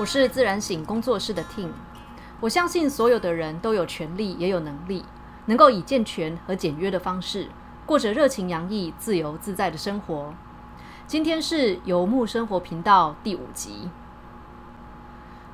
我是自然醒工作室的 Tim，我相信所有的人都有权利，也有能力，能够以健全和简约的方式，过着热情洋溢、自由自在的生活。今天是游牧生活频道第五集。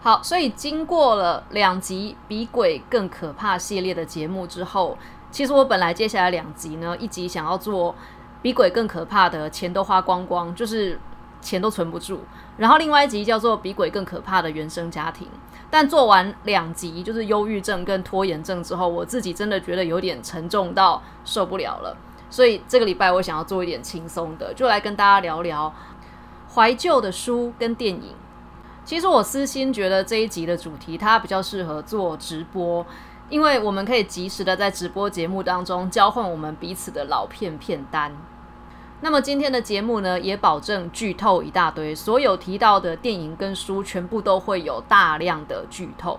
好，所以经过了两集比鬼更可怕系列的节目之后，其实我本来接下来两集呢，一集想要做比鬼更可怕的，钱都花光光，就是钱都存不住。然后另外一集叫做比鬼更可怕的原生家庭，但做完两集就是忧郁症跟拖延症之后，我自己真的觉得有点沉重到受不了了。所以这个礼拜我想要做一点轻松的，就来跟大家聊聊怀旧的书跟电影。其实我私心觉得这一集的主题它比较适合做直播，因为我们可以及时的在直播节目当中交换我们彼此的老片片单。那么今天的节目呢，也保证剧透一大堆，所有提到的电影跟书，全部都会有大量的剧透。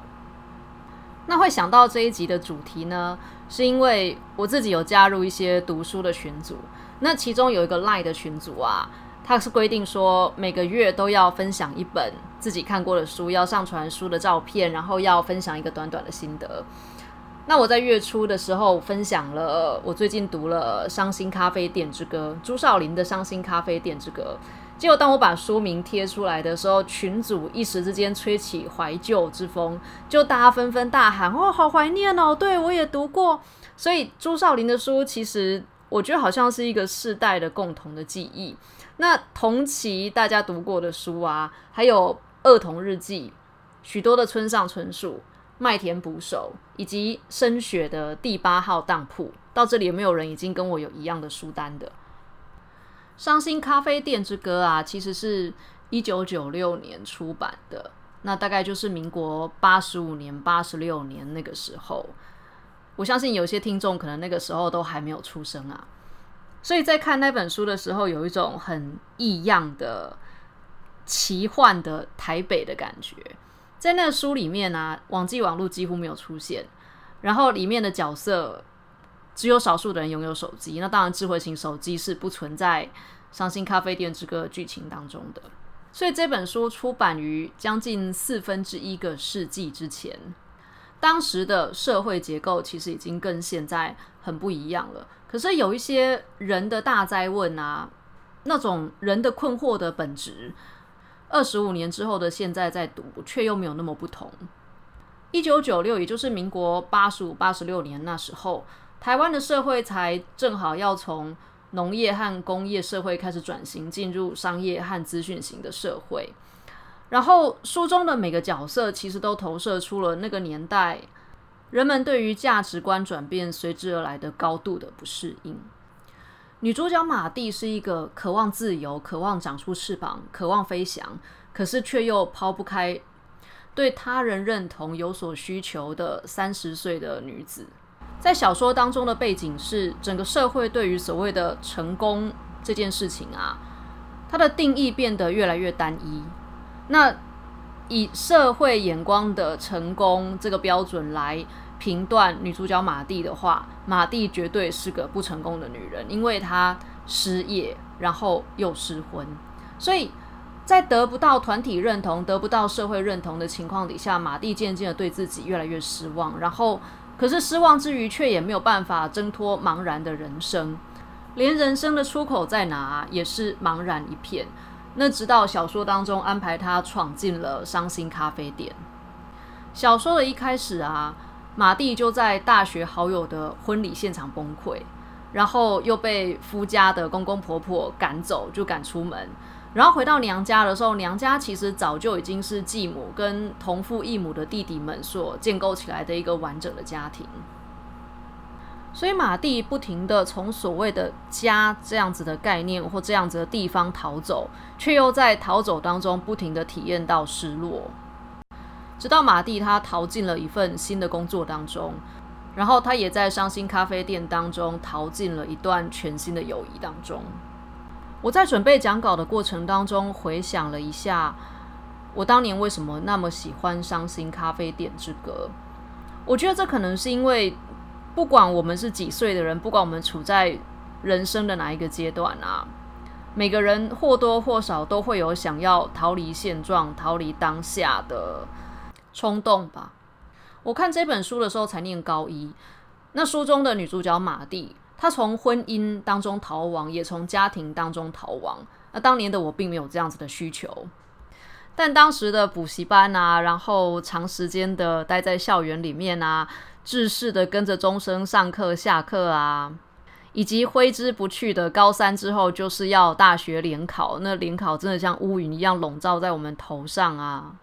那会想到这一集的主题呢，是因为我自己有加入一些读书的群组，那其中有一个 Line 的群组啊，它是规定说每个月都要分享一本自己看过的书，要上传书的照片，然后要分享一个短短的心得。那我在月初的时候分享了我最近读了《伤心咖啡店之歌》，朱少林的《伤心咖啡店之歌》。结果当我把书名贴出来的时候，群主一时之间吹起怀旧之风，就大家纷纷大喊：“哦，好怀念哦！”对我也读过，所以朱少林的书其实我觉得好像是一个世代的共同的记忆。那同期大家读过的书啊，还有《儿童日记》，许多的村上春树。麦田捕手以及深雪的第八号当铺，到这里有没有人已经跟我有一样的书单的？伤心咖啡店之歌啊，其实是一九九六年出版的，那大概就是民国八十五年、八十六年那个时候。我相信有些听众可能那个时候都还没有出生啊，所以在看那本书的时候，有一种很异样的、奇幻的台北的感觉。在那个书里面呢，网际网络几乎没有出现，然后里面的角色只有少数的人拥有手机。那当然，智慧型手机是不存在《伤心咖啡店之歌》剧情当中的。所以这本书出版于将近四分之一个世纪之前，当时的社会结构其实已经跟现在很不一样了。可是有一些人的大灾问啊，那种人的困惑的本质。二十五年之后的现在在读，却又没有那么不同。一九九六，也就是民国八十五、八十六年那时候，台湾的社会才正好要从农业和工业社会开始转型，进入商业和资讯型的社会。然后书中的每个角色，其实都投射出了那个年代人们对于价值观转变随之而来的高度的不适应。女主角马蒂是一个渴望自由、渴望长出翅膀、渴望飞翔，可是却又抛不开对他人认同有所需求的三十岁的女子。在小说当中的背景是，整个社会对于所谓的成功这件事情啊，它的定义变得越来越单一。那以社会眼光的成功这个标准来。评断女主角马蒂的话，马蒂绝对是个不成功的女人，因为她失业，然后又失婚，所以在得不到团体认同、得不到社会认同的情况底下，马蒂渐渐的对自己越来越失望。然后，可是失望之余，却也没有办法挣脱茫然的人生，连人生的出口在哪也是茫然一片。那直到小说当中安排她闯进了伤心咖啡店。小说的一开始啊。马蒂就在大学好友的婚礼现场崩溃，然后又被夫家的公公婆婆赶走，就赶出门。然后回到娘家的时候，娘家其实早就已经是继母跟同父异母的弟弟们所建构起来的一个完整的家庭。所以马蒂不停的从所谓的家这样子的概念或这样子的地方逃走，却又在逃走当中不停的体验到失落。直到马蒂他逃进了一份新的工作当中，然后他也在伤心咖啡店当中逃进了一段全新的友谊当中。我在准备讲稿的过程当中回想了一下，我当年为什么那么喜欢《伤心咖啡店之歌》。我觉得这可能是因为，不管我们是几岁的人，不管我们处在人生的哪一个阶段啊，每个人或多或少都会有想要逃离现状、逃离当下的冲动吧。我看这本书的时候才念高一，那书中的女主角马蒂，她从婚姻当中逃亡，也从家庭当中逃亡。那当年的我并没有这样子的需求，但当时的补习班啊，然后长时间的待在校园里面啊，制式的跟着钟声上课下课啊。以及挥之不去的高三之后，就是要大学联考。那联考真的像乌云一样笼罩在我们头上啊！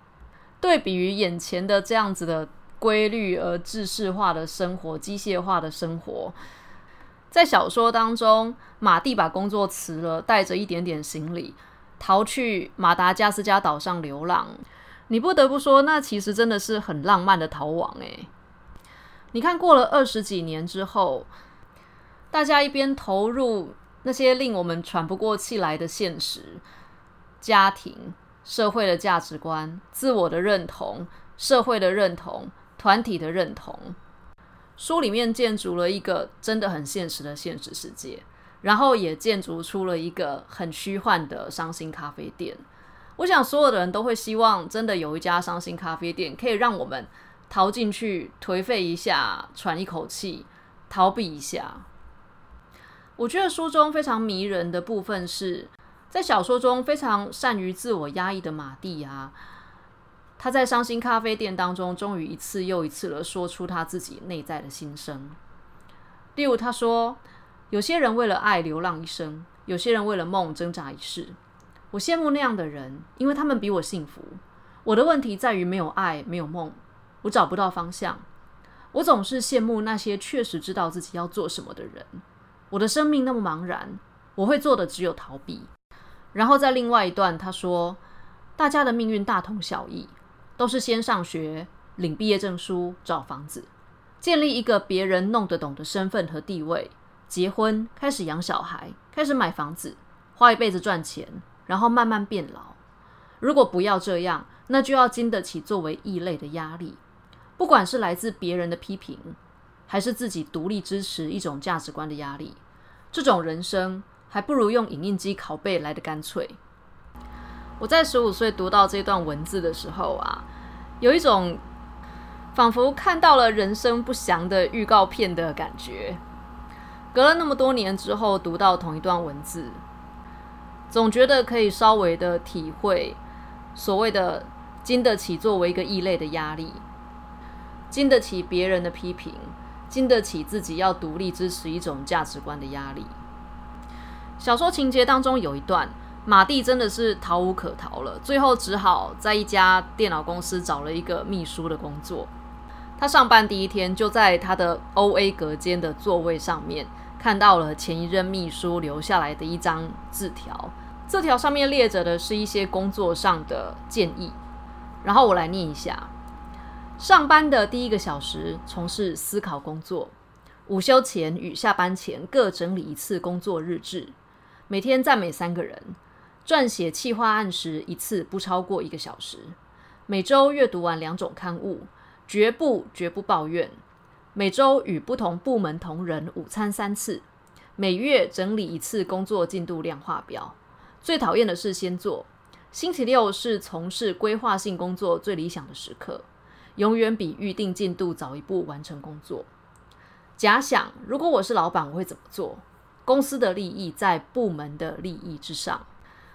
对比于眼前的这样子的规律而制式化的生活、机械化的生活，在小说当中，马蒂把工作辞了，带着一点点行李，逃去马达加斯加岛上流浪。你不得不说，那其实真的是很浪漫的逃亡诶。你看过了二十几年之后。大家一边投入那些令我们喘不过气来的现实、家庭、社会的价值观、自我的认同、社会的认同、团体的认同，书里面建筑了一个真的很现实的现实世界，然后也建筑出了一个很虚幻的伤心咖啡店。我想所有的人都会希望，真的有一家伤心咖啡店，可以让我们逃进去，颓废一下，喘一口气，逃避一下。我觉得书中非常迷人的部分是在小说中非常善于自我压抑的马蒂啊，他在伤心咖啡店当中，终于一次又一次的说出他自己内在的心声。例如，他说：“有些人为了爱流浪一生，有些人为了梦挣扎一世。我羡慕那样的人，因为他们比我幸福。我的问题在于没有爱，没有梦，我找不到方向。我总是羡慕那些确实知道自己要做什么的人。”我的生命那么茫然，我会做的只有逃避。然后在另外一段，他说：“大家的命运大同小异，都是先上学、领毕业证书、找房子、建立一个别人弄得懂的身份和地位，结婚、开始养小孩、开始买房子，花一辈子赚钱，然后慢慢变老。如果不要这样，那就要经得起作为异类的压力，不管是来自别人的批评，还是自己独立支持一种价值观的压力。”这种人生还不如用影印机拷贝来的干脆。我在十五岁读到这段文字的时候啊，有一种仿佛看到了人生不祥的预告片的感觉。隔了那么多年之后，读到同一段文字，总觉得可以稍微的体会所谓的经得起作为一个异类的压力，经得起别人的批评。经得起自己要独立支持一种价值观的压力。小说情节当中有一段，马蒂真的是逃无可逃了，最后只好在一家电脑公司找了一个秘书的工作。他上班第一天，就在他的 O A 隔间的座位上面看到了前一任秘书留下来的一张字条，字条上面列着的是一些工作上的建议。然后我来念一下。上班的第一个小时，从事思考工作；午休前与下班前各整理一次工作日志；每天赞美三个人；撰写企划案时一次不超过一个小时；每周阅读完两种刊物，绝不绝不抱怨；每周与不同部门同仁午餐三次；每月整理一次工作进度量化表。最讨厌的是先做。星期六是从事规划性工作最理想的时刻。永远比预定进度早一步完成工作。假想，如果我是老板，我会怎么做？公司的利益在部门的利益之上。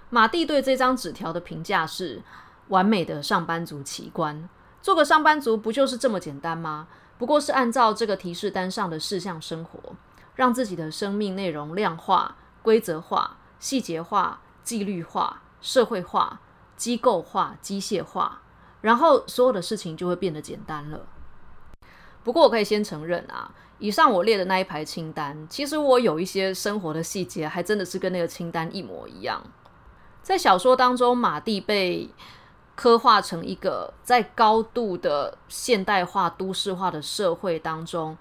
马蒂对这张纸条的评价是：完美的上班族奇观。做个上班族不就是这么简单吗？不过是按照这个提示单上的事项生活，让自己的生命内容量化、规则化、细节化、纪律化、社会化、机构化、机械化。然后所有的事情就会变得简单了。不过我可以先承认啊，以上我列的那一排清单，其实我有一些生活的细节，还真的是跟那个清单一模一样。在小说当中，马蒂被刻画成一个在高度的现代化、都市化的社会当中，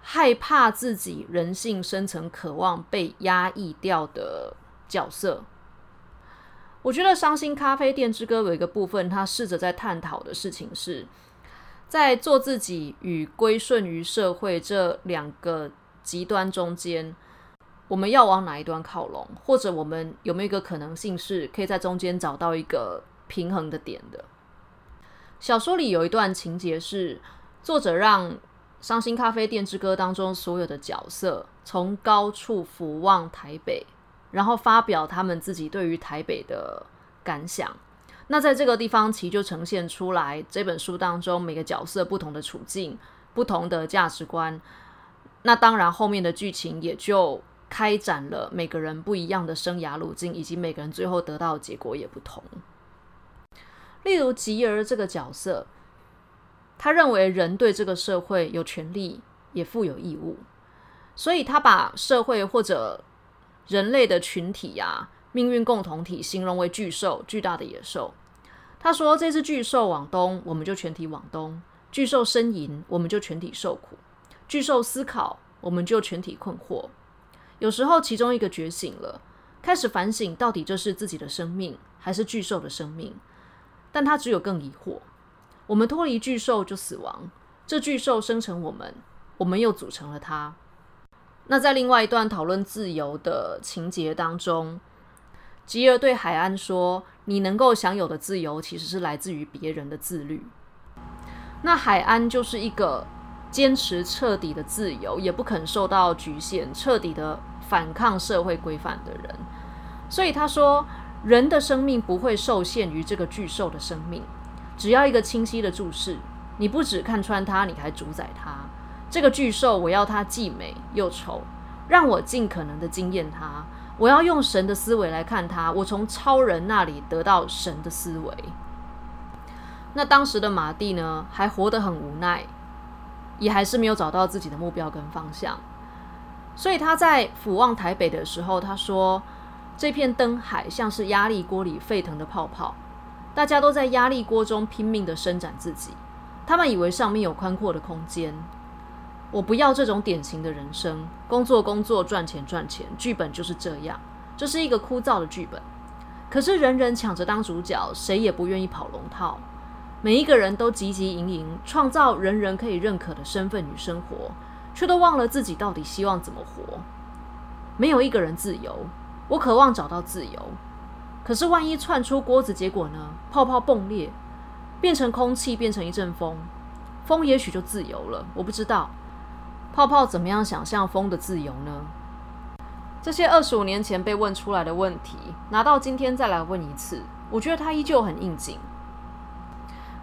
害怕自己人性深层渴望被压抑掉的角色。我觉得《伤心咖啡店之歌》有一个部分，他试着在探讨的事情是，在做自己与归顺于社会这两个极端中间，我们要往哪一端靠拢，或者我们有没有一个可能性是可以在中间找到一个平衡的点的？小说里有一段情节是，作者让《伤心咖啡店之歌》当中所有的角色从高处俯望台北，然后发表他们自己对于台北的感想。那在这个地方，其实就呈现出来这本书当中每个角色不同的处境、不同的价值观。那当然，后面的剧情也就开展了每个人不一样的生涯路径，以及每个人最后得到的结果也不同。例如吉儿这个角色，他认为人对这个社会有权利，也负有义务，所以他把社会或者人类的群体呀、命运共同体形容为巨兽，巨大的野兽。他说：“这只巨兽往东，我们就全体往东；巨兽呻吟，我们就全体受苦；巨兽思考，我们就全体困惑。有时候，其中一个觉醒了，开始反省，到底这是自己的生命，还是巨兽的生命？”但他只有更疑惑：我们脱离巨兽就死亡，这巨兽生成我们，我们又组成了它。那在另外一段讨论自由的情节当中，吉尔对海安说：“你能够享有的自由，其实是来自于别人的自律。”那海安就是一个坚持彻底的自由，也不肯受到局限，彻底的反抗社会规范的人。所以他说。人的生命不会受限于这个巨兽的生命，只要一个清晰的注视，你不只看穿它，你还主宰它。这个巨兽，我要它既美又丑，让我尽可能的惊艳它。我要用神的思维来看他，我从超人那里得到神的思维。那当时的马蒂呢，还活得很无奈，也还是没有找到自己的目标跟方向，所以他在俯望台北的时候，他说。这片灯海像是压力锅里沸腾的泡泡，大家都在压力锅中拼命的伸展自己。他们以为上面有宽阔的空间。我不要这种典型的人生，工作工作，赚钱赚钱，剧本就是这样，这是一个枯燥的剧本。可是人人抢着当主角，谁也不愿意跑龙套。每一个人都汲汲营营，创造人人可以认可的身份与生活，却都忘了自己到底希望怎么活。没有一个人自由。我渴望找到自由，可是万一窜出锅子，结果呢？泡泡迸裂，变成空气，变成一阵风，风也许就自由了。我不知道泡泡怎么样想象风的自由呢？这些二十五年前被问出来的问题，拿到今天再来问一次，我觉得它依旧很应景。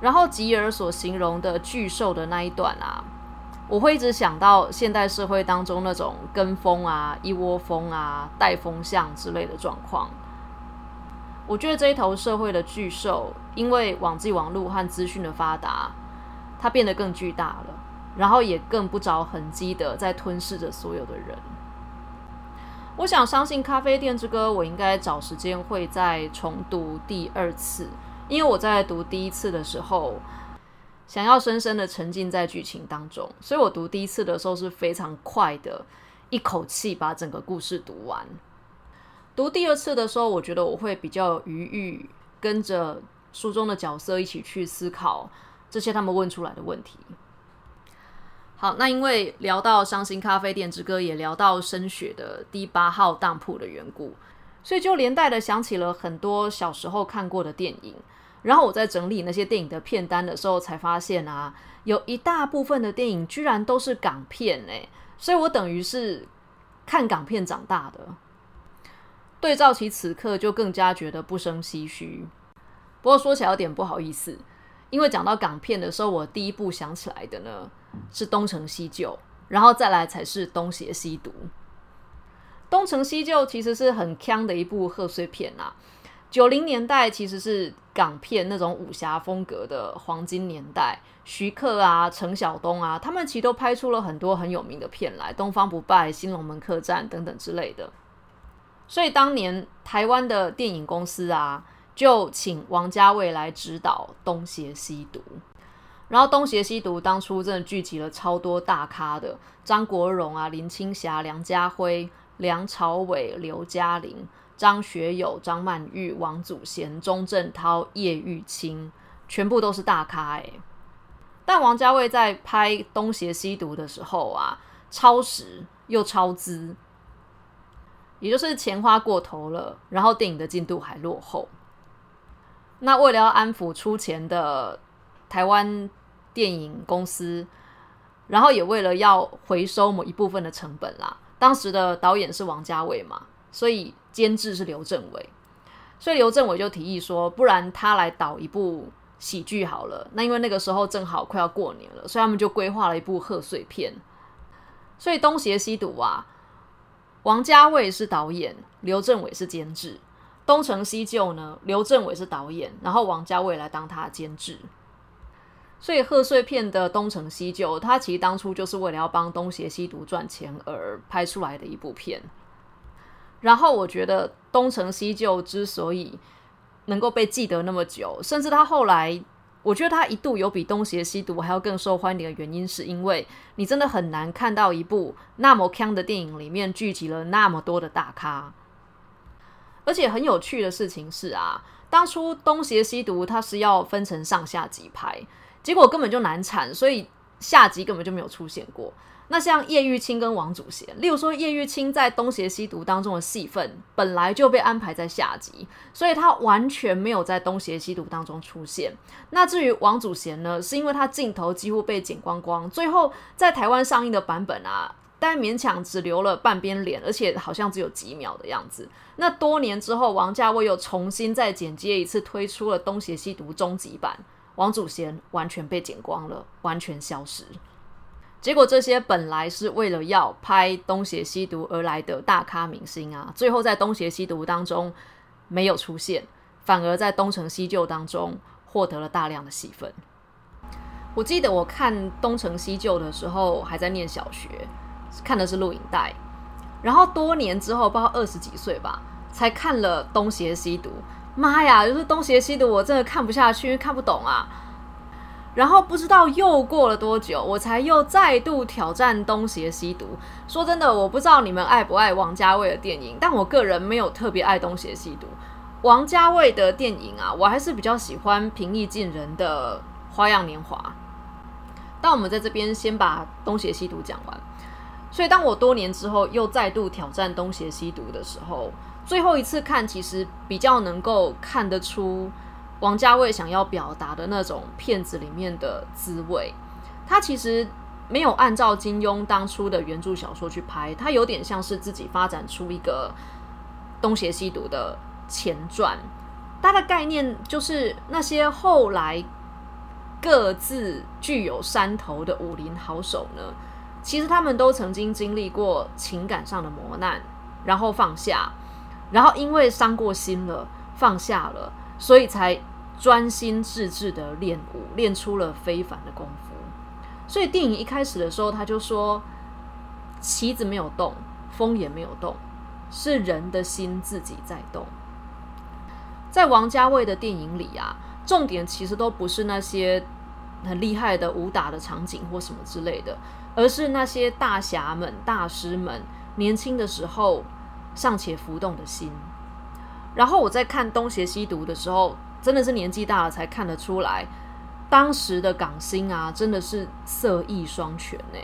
然后吉尔所形容的巨兽的那一段啊。我会一直想到现代社会当中那种跟风啊、一窝蜂啊、带风向之类的状况。我觉得这一头社会的巨兽，因为网际网络和资讯的发达，它变得更巨大了，然后也更不着痕迹的在吞噬着所有的人。我想相信《咖啡店之歌》，我应该找时间会再重读第二次，因为我在读第一次的时候。想要深深的沉浸在剧情当中，所以我读第一次的时候是非常快的，一口气把整个故事读完。读第二次的时候，我觉得我会比较有余裕，跟着书中的角色一起去思考这些他们问出来的问题。好，那因为聊到《伤心咖啡店之歌》，也聊到深雪的第八号当铺的缘故，所以就连带的想起了很多小时候看过的电影。然后我在整理那些电影的片单的时候，才发现啊，有一大部分的电影居然都是港片诶，所以我等于是看港片长大的。对照起此刻，就更加觉得不生唏嘘。不过说起来有点不好意思，因为讲到港片的时候，我第一部想起来的呢是《东成西就》，然后再来才是《东邪西毒》。《东成西就》其实是很腔的一部贺岁片啊。九零年代其实是港片那种武侠风格的黄金年代，徐克啊、陈晓东啊，他们其实都拍出了很多很有名的片来，《东方不败》《新龙门客栈》等等之类的。所以当年台湾的电影公司啊，就请王家卫来指导《东邪西毒》，然后《东邪西毒》当初真的聚集了超多大咖的，张国荣啊、林青霞、梁家辉、梁朝伟、刘嘉玲。张学友、张曼玉、王祖贤、钟镇涛、叶玉卿，全部都是大咖哎。但王家卫在拍《东邪西毒》的时候啊，超时又超资，也就是钱花过头了，然后电影的进度还落后。那为了要安抚出钱的台湾电影公司，然后也为了要回收某一部分的成本啦，当时的导演是王家卫嘛，所以监制是刘镇伟，所以刘镇伟就提议说，不然他来导一部喜剧好了。那因为那个时候正好快要过年了，所以他们就规划了一部贺岁片。所以东邪西毒啊，王家卫是导演，刘镇伟是监制。东成西就呢？刘镇伟是导演，然后王家卫来当他监制。所以贺岁片的东成西就，他其实当初就是为了要帮东邪西毒赚钱而拍出来的一部片。然后我觉得东成西就之所以能够被记得那么久，甚至他后来，我觉得他一度有比东邪西毒还要更受欢迎的原因，是因为你真的很难看到一部那么强的电影里面聚集了那么多的大咖。而且很有趣的事情是啊，当初东邪西毒它是要分成上下集拍，结果根本就难产，所以下集根本就没有出现过。那像叶玉卿跟王祖贤，例如说叶玉卿在东邪西毒当中的戏份本来就被安排在下集，所以他完全没有在东邪西毒当中出现。那至于王祖贤呢，是因为他镜头几乎被剪光光，最后在台湾上映的版本啊。但勉强只留了半边脸，而且好像只有几秒的样子。那多年之后，王家卫又重新再剪接一次，推出了《东邪西毒》终极版，王祖贤完全被剪光了，完全消失。结果这些本来是为了要拍《东邪西毒》而来的大咖明星啊，最后在《东邪西毒》当中没有出现，反而在《东成西就》当中获得了大量的戏份。我记得我看《东成西就》的时候，还在念小学。看的是录影带，然后多年之后，包括二十几岁吧，才看了《东邪西毒》。妈呀，就是《东邪西毒》，我真的看不下去，看不懂啊。然后不知道又过了多久，我才又再度挑战《东邪西毒》。说真的，我不知道你们爱不爱王家卫的电影，但我个人没有特别爱《东邪西毒》。王家卫的电影啊，我还是比较喜欢平易近人的《花样年华》。但我们在这边先把《东邪西毒》讲完。所以，当我多年之后又再度挑战《东邪西毒》的时候，最后一次看，其实比较能够看得出王家卫想要表达的那种片子里面的滋味。他其实没有按照金庸当初的原著小说去拍，他有点像是自己发展出一个《东邪西毒》的前传。它的概念就是那些后来各自具有山头的武林好手呢。其实他们都曾经经历过情感上的磨难，然后放下，然后因为伤过心了，放下了，所以才专心致志的练武，练出了非凡的功夫。所以电影一开始的时候，他就说：“旗子没有动，风也没有动，是人的心自己在动。”在王家卫的电影里啊，重点其实都不是那些很厉害的武打的场景或什么之类的。而是那些大侠们、大师们年轻的时候尚且浮动的心。然后我在看《东邪西毒》的时候，真的是年纪大了才看得出来，当时的港星啊，真的是色艺双全呢，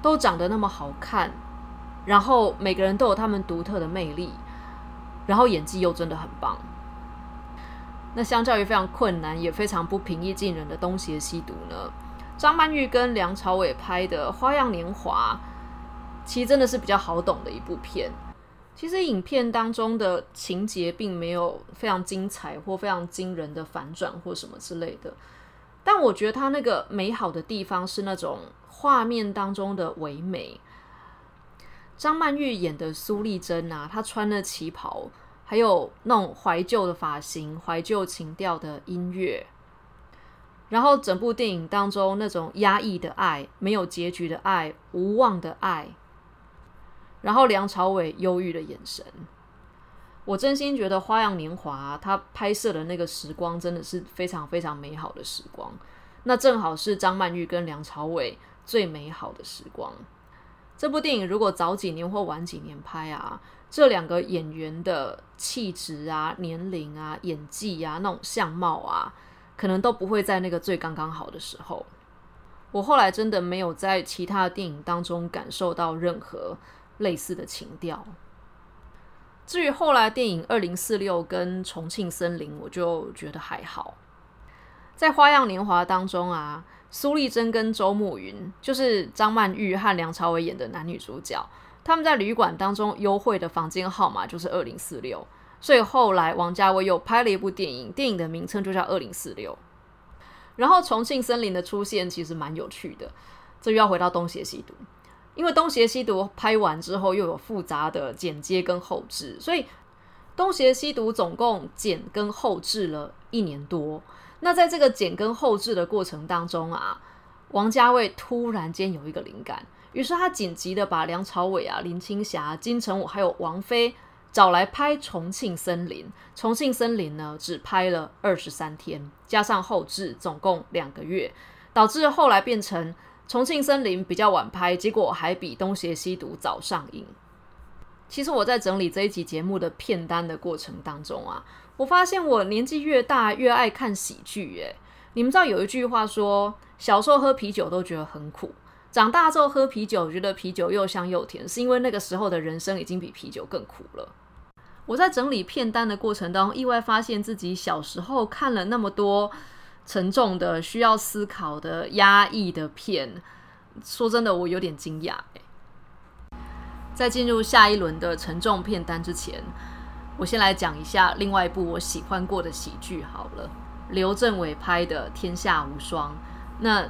都长得那么好看，然后每个人都有他们独特的魅力，然后演技又真的很棒。那相较于非常困难也非常不平易近人的《东邪西毒》呢？张曼玉跟梁朝伟拍的《花样年华》，其实真的是比较好懂的一部片。其实影片当中的情节并没有非常精彩或非常惊人的反转或什么之类的，但我觉得它那个美好的地方是那种画面当中的唯美。张曼玉演的苏丽珍啊，她穿的旗袍，还有那种怀旧的发型、怀旧情调的音乐。然后整部电影当中那种压抑的爱、没有结局的爱、无望的爱，然后梁朝伟忧郁的眼神，我真心觉得《花样年华》他拍摄的那个时光真的是非常非常美好的时光。那正好是张曼玉跟梁朝伟最美好的时光。这部电影如果早几年或晚几年拍啊，这两个演员的气质啊、年龄啊、演技啊、那种相貌啊。可能都不会在那个最刚刚好的时候。我后来真的没有在其他的电影当中感受到任何类似的情调。至于后来电影《二零四六》跟《重庆森林》，我就觉得还好。在《花样年华》当中啊，苏丽珍跟周慕云就是张曼玉和梁朝伟演的男女主角，他们在旅馆当中幽会的房间号码就是二零四六，所以后来王家卫又拍了一部电影，电影的名称就叫《二零四六》。然后《重庆森林》的出现其实蛮有趣的，这又要回到《东邪西毒》。因为《东邪西毒》拍完之后又有复杂的剪接跟后置，所以《东邪西毒》总共剪跟后置了一年多。那在这个剪跟后置的过程当中啊，王家卫突然间有一个灵感，于是他紧急的把梁朝伟啊、林青霞、金城武还有王菲找来拍《重庆森林》。《重庆森林》呢只拍了二十三天，加上后置总共两个月，导致后来变成。重庆森林比较晚拍，结果还比东邪西毒早上映。其实我在整理这一集节目的片单的过程当中啊，我发现我年纪越大越爱看喜剧。诶，你们知道有一句话说，小时候喝啤酒都觉得很苦，长大之后喝啤酒觉得啤酒又香又甜，是因为那个时候的人生已经比啤酒更苦了。我在整理片单的过程当中，意外发现自己小时候看了那么多。沉重的、需要思考的、压抑的片，说真的，我有点惊讶。在进入下一轮的沉重片单之前，我先来讲一下另外一部我喜欢过的喜剧好了。刘镇伟拍的《天下无双》，那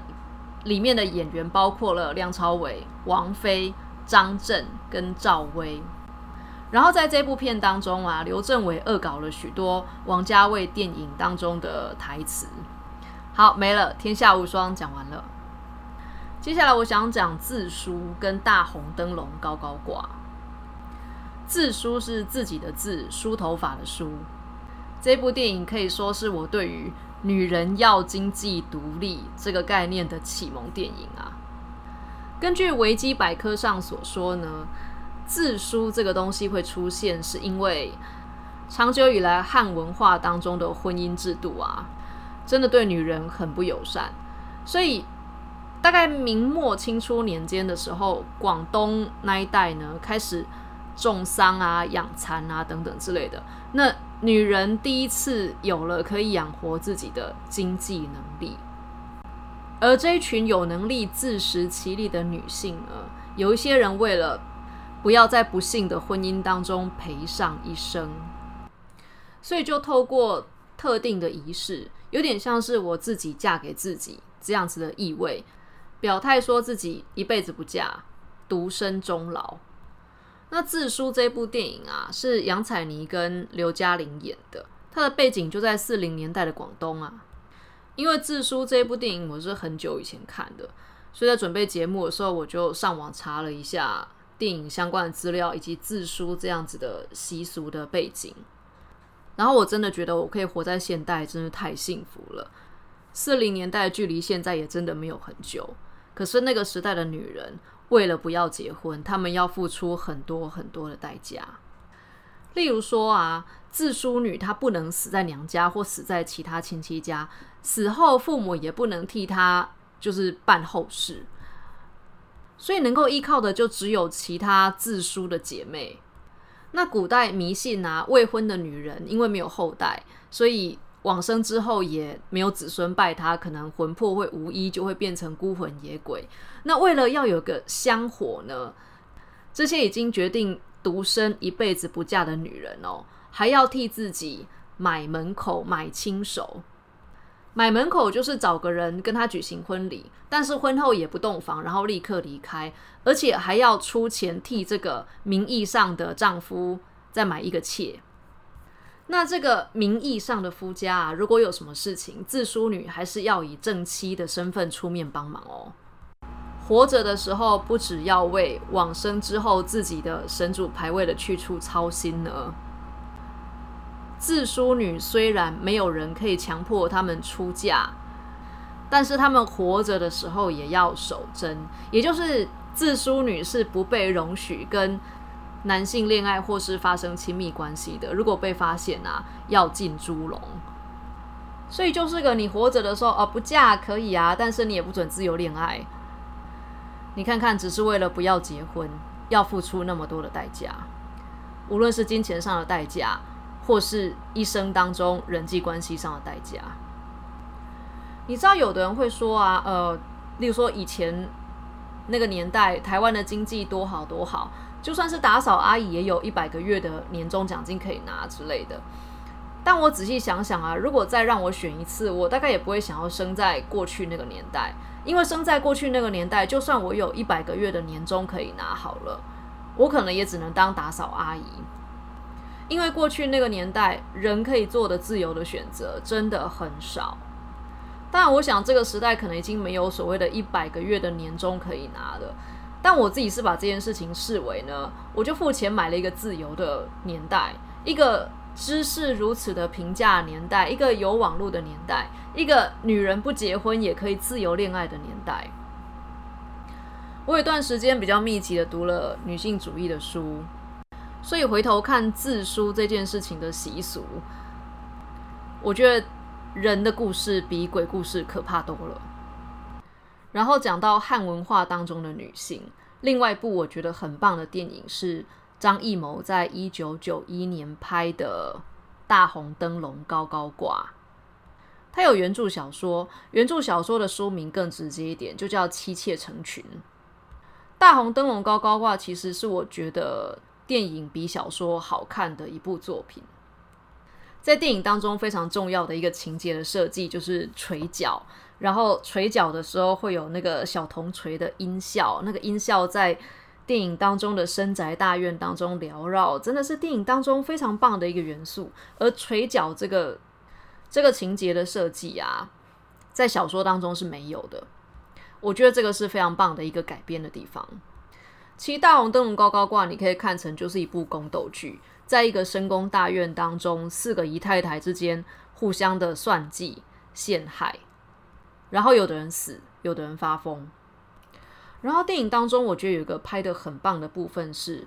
里面的演员包括了梁朝伟、王菲、张震跟赵薇。然后在这部片当中啊，刘镇伟恶搞了许多王家卫电影当中的台词。好，没了。天下无双讲完了，接下来我想讲自书跟大红灯笼高高挂。自书是自己的字，梳头发的梳。这部电影可以说是我对于女人要经济独立这个概念的启蒙电影啊。根据维基百科上所说呢，自书这个东西会出现，是因为长久以来汉文化当中的婚姻制度啊。真的对女人很不友善，所以大概明末清初年间的时候，广东那一带呢开始种桑啊、养蚕啊等等之类的。那女人第一次有了可以养活自己的经济能力，而这一群有能力自食其力的女性呢，有一些人为了不要在不幸的婚姻当中赔上一生，所以就透过特定的仪式。有点像是我自己嫁给自己这样子的意味，表态说自己一辈子不嫁，独身终老。那《自书》这部电影啊，是杨采妮跟刘嘉玲演的，它的背景就在四零年代的广东啊。因为《自书》这部电影我是很久以前看的，所以在准备节目的时候，我就上网查了一下电影相关的资料，以及《自书》这样子的习俗的背景。然后我真的觉得我可以活在现代，真是太幸福了。四零年代距离现在也真的没有很久，可是那个时代的女人为了不要结婚，她们要付出很多很多的代价。例如说啊，自梳女她不能死在娘家或死在其他亲戚家，死后父母也不能替她就是办后事，所以能够依靠的就只有其他自梳的姐妹。那古代迷信啊，未婚的女人因为没有后代，所以往生之后也没有子孙拜她，可能魂魄会无依，就会变成孤魂野鬼。那为了要有个香火呢，这些已经决定独身一辈子不嫁的女人哦，还要替自己买门口、买亲手。买门口就是找个人跟他举行婚礼，但是婚后也不洞房，然后立刻离开，而且还要出钱替这个名义上的丈夫再买一个妾。那这个名义上的夫家啊，如果有什么事情，自梳女还是要以正妻的身份出面帮忙哦。活着的时候，不只要为往生之后自己的神主牌位的去处操心呢。自梳女虽然没有人可以强迫她们出嫁，但是她们活着的时候也要守贞，也就是自梳女是不被容许跟男性恋爱或是发生亲密关系的。如果被发现啊，要进猪笼。所以就是个你活着的时候哦，不嫁可以啊，但是你也不准自由恋爱。你看看，只是为了不要结婚，要付出那么多的代价。无论是金钱上的代价，或是一生当中人际关系上的代价。你知道，有的人会说啊，呃，例如说以前那个年代，台湾的经济多好多好，就算是打扫阿姨也有一百个月的年终奖金可以拿之类的。但我仔细想想啊，如果再让我选一次，我大概也不会想要生在过去那个年代，因为生在过去那个年代，就算我有一百个月的年终可以拿好了，我可能也只能当打扫阿姨，因为过去那个年代人可以做的自由的选择真的很少。当然，我想这个时代可能已经没有所谓的一百个月的年终可以拿了，但我自己是把这件事情视为呢，我就付钱买了一个自由的年代，一个。知识如此的平价年代，一个有网络的年代，一个女人不结婚也可以自由恋爱的年代。我有段时间比较密集的读了女性主义的书，所以回头看自书这件事情的习俗，我觉得人的故事比鬼故事可怕多了。然后讲到汉文化当中的女性，另外一部我觉得很棒的电影是。张艺谋在一九九一年拍的《大红灯笼高高挂》，他有原著小说，原著小说的书名更直接一点，就叫《妻妾成群》。《大红灯笼高高挂》其实是我觉得电影比小说好看的一部作品。在电影当中非常重要的一个情节的设计就是捶脚，然后捶脚的时候会有那个小铜锤的音效，那个音效在。电影当中的深宅大院当中缭绕，真的是电影当中非常棒的一个元素。而捶脚这个这个情节的设计啊，在小说当中是没有的。我觉得这个是非常棒的一个改编的地方。其实大红灯笼高高挂，你可以看成就是一部宫斗剧，在一个深宫大院当中，四个姨太太之间互相的算计陷害，然后有的人死，有的人发疯。然后电影当中，我觉得有一个拍的很棒的部分是，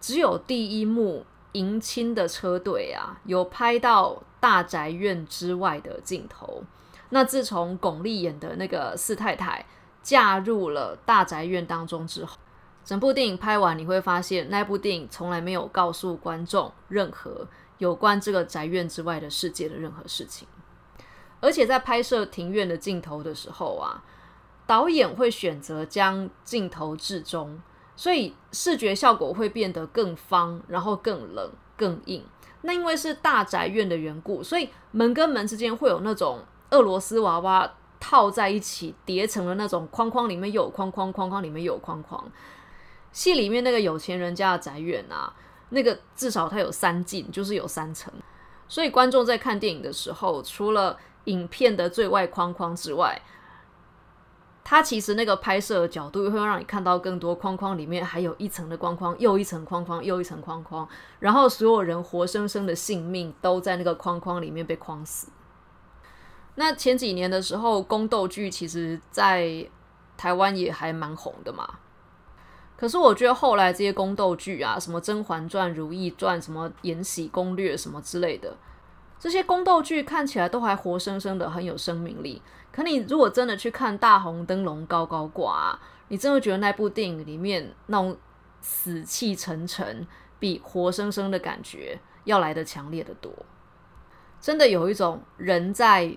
只有第一幕迎亲的车队啊，有拍到大宅院之外的镜头。那自从巩俐演的那个四太太嫁入了大宅院当中之后，整部电影拍完，你会发现那部电影从来没有告诉观众任何有关这个宅院之外的世界的任何事情。而且在拍摄庭院的镜头的时候啊。导演会选择将镜头置中，所以视觉效果会变得更方，然后更冷、更硬。那因为是大宅院的缘故，所以门跟门之间会有那种俄罗斯娃娃套在一起叠成的那种框框，里面有框框，框框里面有框框。戏里面那个有钱人家的宅院啊，那个至少它有三进，就是有三层。所以观众在看电影的时候，除了影片的最外框框之外，它其实那个拍摄的角度会让你看到更多框框里面还有一层的框框，又一层框框，又一层框框，然后所有人活生生的性命都在那个框框里面被框死。那前几年的时候，宫斗剧其实在台湾也还蛮红的嘛。可是我觉得后来这些宫斗剧啊，什么《甄嬛传》《如懿传》、什么《延禧攻略》什么之类的。这些宫斗剧看起来都还活生生的，很有生命力。可你如果真的去看《大红灯笼高高挂》，你真的觉得那部电影里面那种死气沉沉，比活生生的感觉要来的强烈的多。真的有一种人在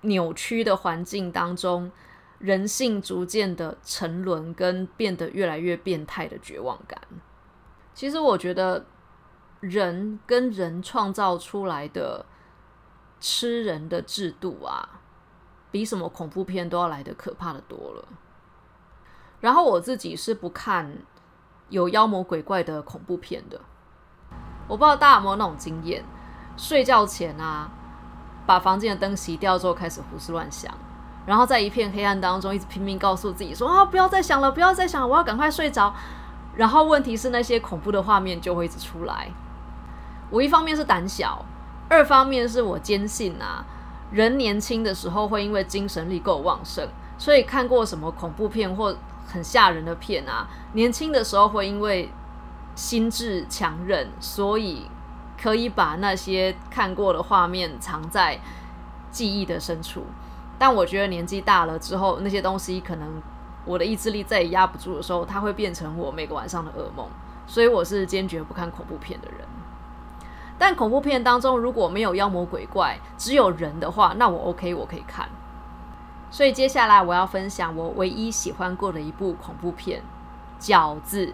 扭曲的环境当中，人性逐渐的沉沦，跟变得越来越变态的绝望感。其实我觉得。人跟人创造出来的吃人的制度啊，比什么恐怖片都要来的可怕的多了。然后我自己是不看有妖魔鬼怪的恐怖片的。我不知道大家有没有那种经验，睡觉前啊，把房间的灯熄掉之后，开始胡思乱想，然后在一片黑暗当中，一直拼命告诉自己说啊，不要再想了，不要再想了，我要赶快睡着。然后问题是那些恐怖的画面就会一直出来。我一方面是胆小，二方面是我坚信啊，人年轻的时候会因为精神力够旺盛，所以看过什么恐怖片或很吓人的片啊，年轻的时候会因为心智强韧，所以可以把那些看过的画面藏在记忆的深处。但我觉得年纪大了之后，那些东西可能我的意志力再也压不住的时候，它会变成我每个晚上的噩梦。所以我是坚决不看恐怖片的人。但恐怖片当中如果没有妖魔鬼怪，只有人的话，那我 OK，我可以看。所以接下来我要分享我唯一喜欢过的一部恐怖片《饺子》。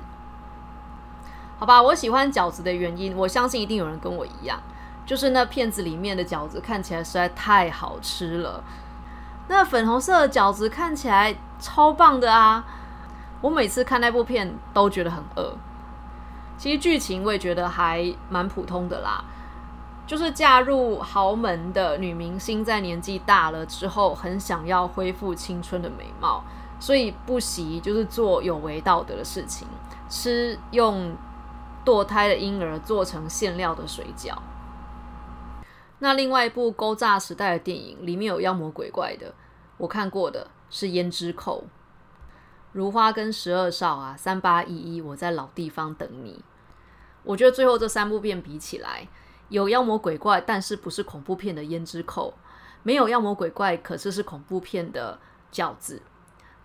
好吧，我喜欢饺子的原因，我相信一定有人跟我一样，就是那片子里面的饺子看起来实在太好吃了。那粉红色的饺子看起来超棒的啊！我每次看那部片都觉得很饿。其实剧情我也觉得还蛮普通的啦，就是嫁入豪门的女明星在年纪大了之后，很想要恢复青春的美貌，所以不惜就是做有违道德的事情，吃用堕胎的婴儿做成馅料的水饺。那另外一部勾诈时代的电影，里面有妖魔鬼怪的，我看过的是《胭脂扣》。如花跟十二少啊，三八一一，我在老地方等你。我觉得最后这三部片比起来，有妖魔鬼怪，但是不是恐怖片的《胭脂扣》，没有妖魔鬼怪，可是是恐怖片的饺子，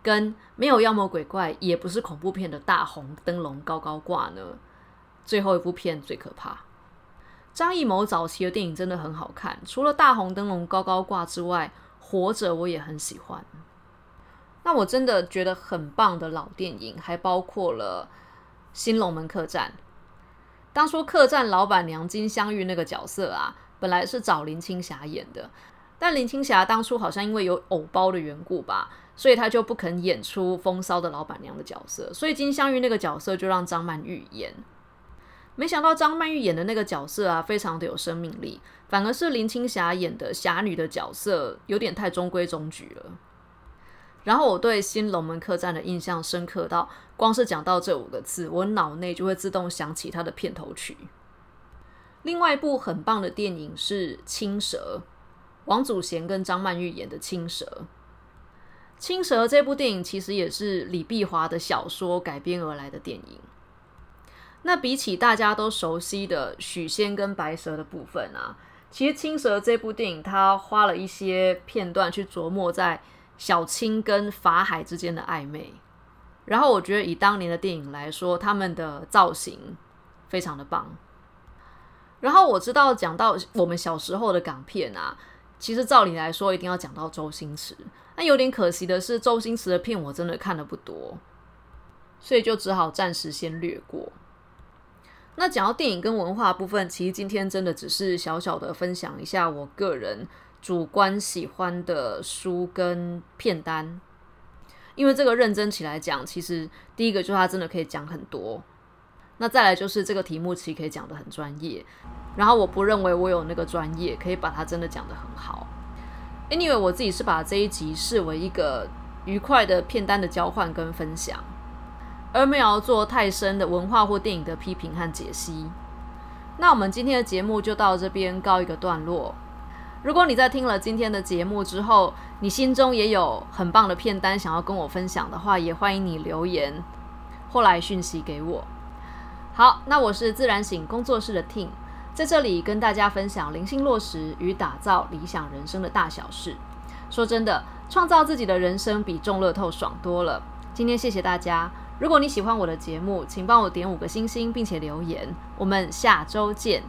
跟没有妖魔鬼怪，也不是恐怖片的大红灯笼高高挂呢。最后一部片最可怕。张艺谋早期的电影真的很好看，除了大红灯笼高高挂之外，活着我也很喜欢。那我真的觉得很棒的老电影，还包括了《新龙门客栈》。当初客栈老板娘金镶玉那个角色啊，本来是找林青霞演的，但林青霞当初好像因为有藕包的缘故吧，所以她就不肯演出风骚的老板娘的角色，所以金镶玉那个角色就让张曼玉演。没想到张曼玉演的那个角色啊，非常的有生命力，反而是林青霞演的侠女的角色有点太中规中矩了。然后我对新龙门客栈的印象深刻到，光是讲到这五个字，我脑内就会自动想起它的片头曲。另外一部很棒的电影是《青蛇》，王祖贤跟张曼玉演的《青蛇》。《青蛇》这部电影其实也是李碧华的小说改编而来的电影。那比起大家都熟悉的许仙跟白蛇的部分啊，其实《青蛇》这部电影，它花了一些片段去琢磨在小青跟法海之间的暧昧。然后我觉得以当年的电影来说，他们的造型非常的棒。然后我知道讲到我们小时候的港片啊，其实照理来说一定要讲到周星驰。那有点可惜的是，周星驰的片我真的看的不多，所以就只好暂时先略过。那讲到电影跟文化部分，其实今天真的只是小小的分享一下我个人主观喜欢的书跟片单，因为这个认真起来讲，其实第一个就是它真的可以讲很多，那再来就是这个题目其实可以讲的很专业，然后我不认为我有那个专业可以把它真的讲的很好。Anyway，我自己是把这一集视为一个愉快的片单的交换跟分享。而没有做太深的文化或电影的批评和解析。那我们今天的节目就到这边告一个段落。如果你在听了今天的节目之后，你心中也有很棒的片单想要跟我分享的话，也欢迎你留言或来讯息给我。好，那我是自然醒工作室的 Ting，在这里跟大家分享灵性落实与打造理想人生的大小事。说真的，创造自己的人生比中乐透爽多了。今天谢谢大家。如果你喜欢我的节目，请帮我点五个星星，并且留言。我们下周见。